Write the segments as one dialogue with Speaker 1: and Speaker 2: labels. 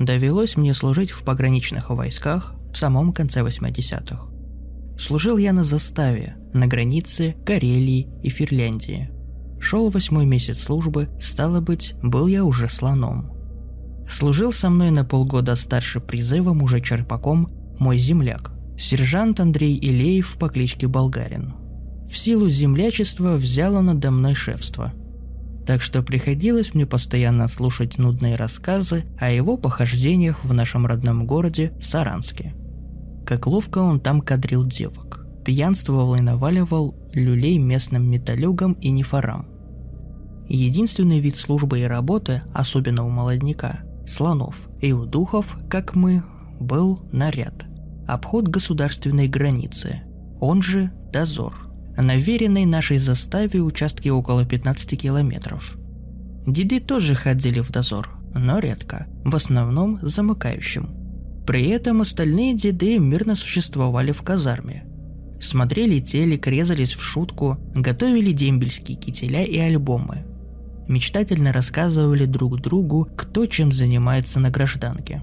Speaker 1: Довелось мне служить в пограничных войсках в самом конце 80-х. Служил я на заставе, на границе Карелии и Финляндии. Шел восьмой месяц службы, стало быть, был я уже слоном. Служил со мной на полгода старше призывом уже черпаком мой земляк, сержант Андрей Илеев по кличке Болгарин. В силу землячества взял он надо мной шефство – так что приходилось мне постоянно слушать нудные рассказы о его похождениях в нашем родном городе Саранске. Как ловко он там кадрил девок, пьянствовал и наваливал люлей местным металюгам и нефорам. Единственный вид службы и работы, особенно у молодняка, слонов и у духов, как мы, был наряд. Обход государственной границы, он же дозор – на веренной нашей заставе участке около 15 километров. Деды тоже ходили в дозор, но редко, в основном замыкающим. При этом остальные деды мирно существовали в казарме. Смотрели телек, резались в шутку, готовили дембельские кителя и альбомы. Мечтательно рассказывали друг другу, кто чем занимается на гражданке.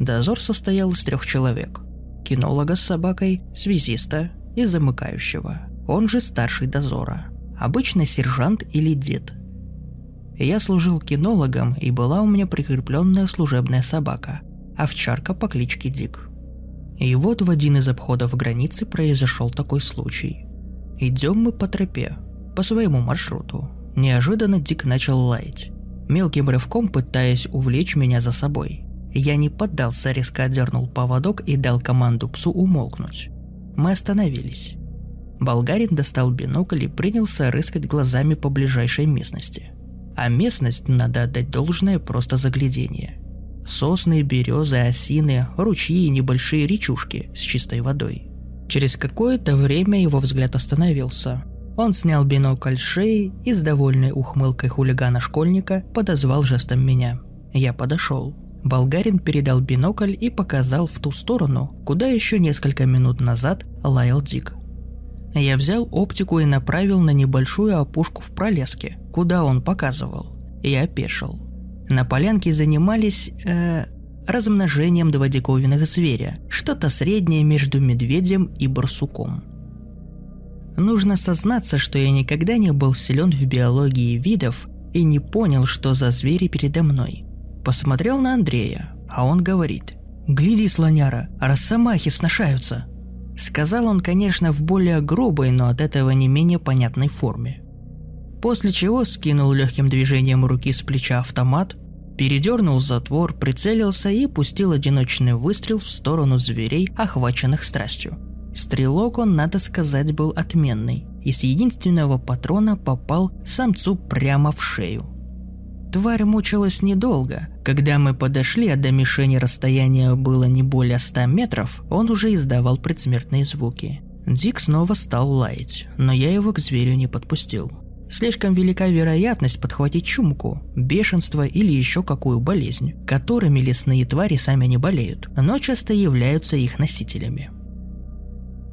Speaker 1: Дозор состоял из трех человек. Кинолога с собакой, связиста и замыкающего, он же старший дозора, обычно сержант или дед. Я служил кинологом, и была у меня прикрепленная служебная собака, овчарка по кличке Дик. И вот в один из обходов границы произошел такой случай. Идем мы по тропе, по своему маршруту. Неожиданно Дик начал лаять, мелким рывком пытаясь увлечь меня за собой. Я не поддался, резко отдернул поводок и дал команду псу умолкнуть мы остановились. Болгарин достал бинокль и принялся рыскать глазами по ближайшей местности. А местность, надо отдать должное, просто заглядение. Сосны, березы, осины, ручьи и небольшие речушки с чистой водой. Через какое-то время его взгляд остановился. Он снял бинокль шеи и с довольной ухмылкой хулигана-школьника подозвал жестом меня. Я подошел. Болгарин передал бинокль и показал в ту сторону, куда еще несколько минут назад лаял Дик. Я взял оптику и направил на небольшую опушку в пролеске, куда он показывал, и опешил. На полянке занимались, э, размножением два зверя, что-то среднее между медведем и барсуком. Нужно сознаться, что я никогда не был силен в биологии видов и не понял, что за звери передо мной – Посмотрел на Андрея, а он говорит «Гляди, слоняра, росомахи сношаются». Сказал он, конечно, в более грубой, но от этого не менее понятной форме. После чего скинул легким движением руки с плеча автомат, передернул затвор, прицелился и пустил одиночный выстрел в сторону зверей, охваченных страстью. Стрелок он, надо сказать, был отменный, и с единственного патрона попал самцу прямо в шею – Тварь мучилась недолго. Когда мы подошли, а до мишени расстояние было не более 100 метров, он уже издавал предсмертные звуки. Дик снова стал лаять, но я его к зверю не подпустил. Слишком велика вероятность подхватить чумку, бешенство или еще какую болезнь, которыми лесные твари сами не болеют, но часто являются их носителями.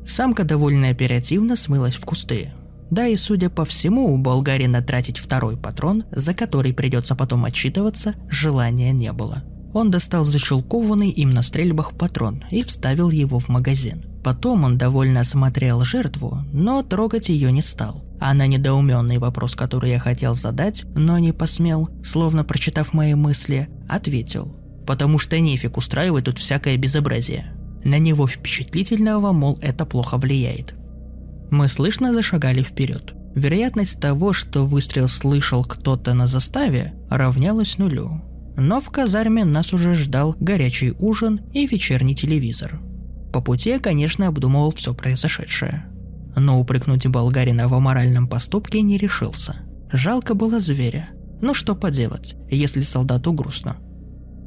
Speaker 1: Самка довольно оперативно смылась в кусты, да и, судя по всему, у болгарина тратить второй патрон, за который придется потом отчитываться, желания не было. Он достал зачелкованный им на стрельбах патрон и вставил его в магазин. Потом он довольно осмотрел жертву, но трогать ее не стал. А на недоуменный вопрос, который я хотел задать, но не посмел, словно прочитав мои мысли, ответил. «Потому что нефиг устраивать тут всякое безобразие». На него впечатлительного, мол, это плохо влияет. Мы слышно зашагали вперед. Вероятность того, что выстрел слышал кто-то на заставе, равнялась нулю. Но в казарме нас уже ждал горячий ужин и вечерний телевизор. По пути я, конечно, обдумывал все произошедшее. Но упрекнуть болгарина в аморальном поступке не решился. Жалко было зверя. Но что поделать, если солдату грустно.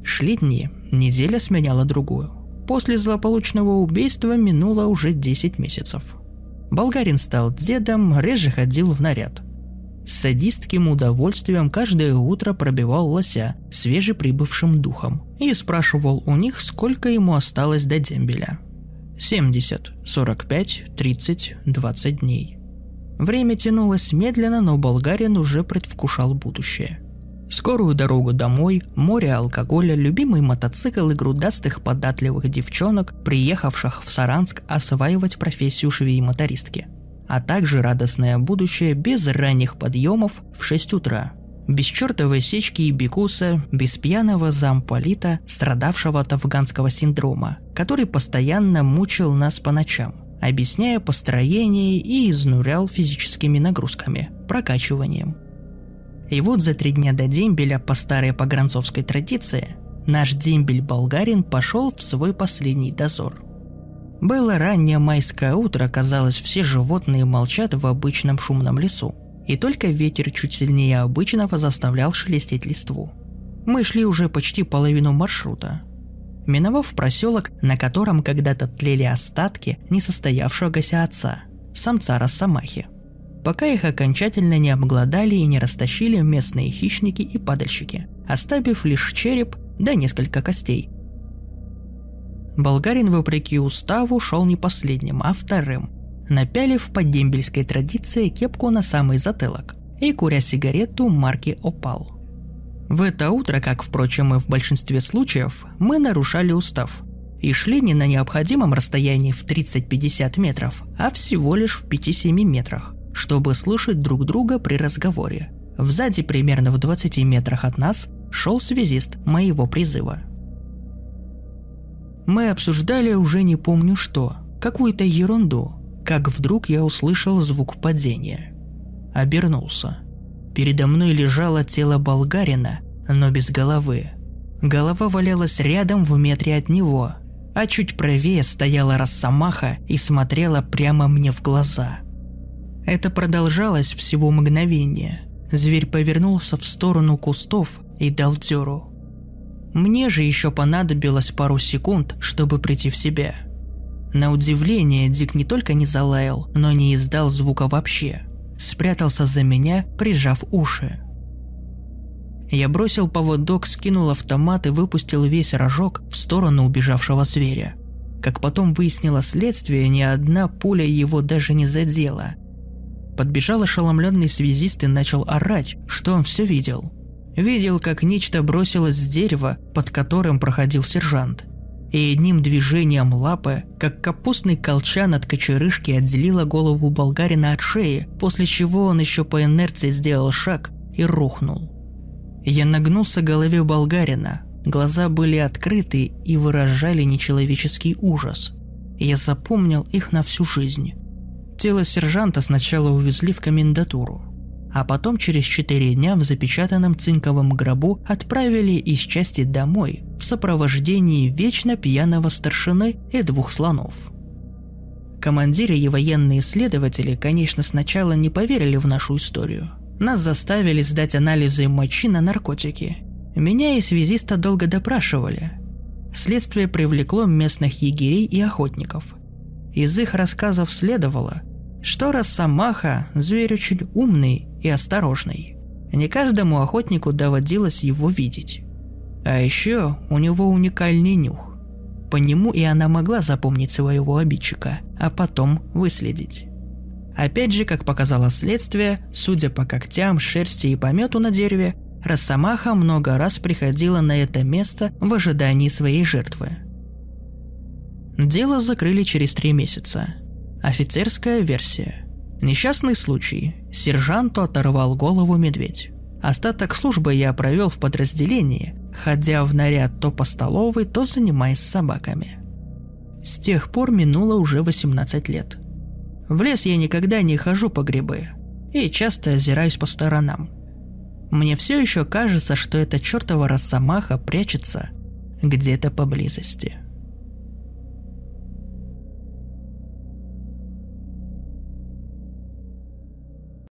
Speaker 1: Шли дни, неделя сменяла другую. После злополучного убийства минуло уже 10 месяцев. Болгарин стал дедом, реже ходил в наряд – с садистским удовольствием каждое утро пробивал лося свежеприбывшим духом и спрашивал у них, сколько ему осталось до дембеля. 70, 45, 30, 20 дней. Время тянулось медленно, но болгарин уже предвкушал будущее. Скорую дорогу домой, море алкоголя, любимый мотоцикл и грудастых податливых девчонок, приехавших в Саранск осваивать профессию швеи-мотористки – а также радостное будущее без ранних подъемов в 6 утра. Без чертовой сечки и бекуса, без пьяного замполита, страдавшего от афганского синдрома, который постоянно мучил нас по ночам, объясняя построение и изнурял физическими нагрузками, прокачиванием. И вот за три дня до дембеля по старой погранцовской традиции наш дембель-болгарин пошел в свой последний дозор – было раннее майское утро, казалось, все животные молчат в обычном шумном лесу. И только ветер чуть сильнее обычного заставлял шелестеть листву. Мы шли уже почти половину маршрута. Миновав проселок, на котором когда-то тлели остатки несостоявшегося отца, самца Росомахи. Пока их окончательно не обглодали и не растащили местные хищники и падальщики, оставив лишь череп да несколько костей – Болгарин, вопреки уставу, шел не последним, а вторым, напялив по дембельской традиции кепку на самый затылок и куря сигарету марки «Опал». В это утро, как, впрочем, и в большинстве случаев, мы нарушали устав и шли не на необходимом расстоянии в 30-50 метров, а всего лишь в 5-7 метрах, чтобы слышать друг друга при разговоре. Сзади, примерно в 20 метрах от нас, шел связист моего призыва – мы обсуждали уже не помню что, какую-то ерунду, как вдруг я услышал звук падения. Обернулся. Передо мной лежало тело болгарина, но без головы. Голова валялась рядом в метре от него, а чуть правее стояла Росомаха и смотрела прямо мне в глаза. Это продолжалось всего мгновение. Зверь повернулся в сторону кустов и дал дёру. Мне же еще понадобилось пару секунд, чтобы прийти в себя. На удивление Дик не только не залаял, но не издал звука вообще. Спрятался за меня, прижав уши. Я бросил поводок, скинул автомат и выпустил весь рожок в сторону убежавшего зверя. Как потом выяснило следствие, ни одна пуля его даже не задела. Подбежал ошеломленный связист и начал орать, что он все видел – видел, как нечто бросилось с дерева, под которым проходил сержант. И одним движением лапы, как капустный колчан от кочерышки отделила голову болгарина от шеи, после чего он еще по инерции сделал шаг и рухнул. Я нагнулся к голове болгарина, глаза были открыты и выражали нечеловеческий ужас. Я запомнил их на всю жизнь. Тело сержанта сначала увезли в комендатуру, а потом через четыре дня в запечатанном цинковом гробу отправили из части домой в сопровождении вечно пьяного старшины и двух слонов. Командиры и военные следователи, конечно, сначала не поверили в нашу историю. Нас заставили сдать анализы мочи на наркотики. Меня и связиста долго допрашивали. Следствие привлекло местных егерей и охотников. Из их рассказов следовало, что Росомаха – зверь очень умный и осторожный. Не каждому охотнику доводилось его видеть. А еще у него уникальный нюх. По нему и она могла запомнить своего обидчика, а потом выследить. Опять же, как показало следствие, судя по когтям, шерсти и помету на дереве, Росомаха много раз приходила на это место в ожидании своей жертвы. Дело закрыли через три месяца. Офицерская версия – Несчастный случай. Сержанту оторвал голову медведь. Остаток службы я провел в подразделении, ходя в наряд то по столовой, то занимаясь собаками. С тех пор минуло уже 18 лет. В лес я никогда не хожу по грибы и часто озираюсь по сторонам. Мне все еще кажется, что эта чертова росомаха прячется где-то поблизости.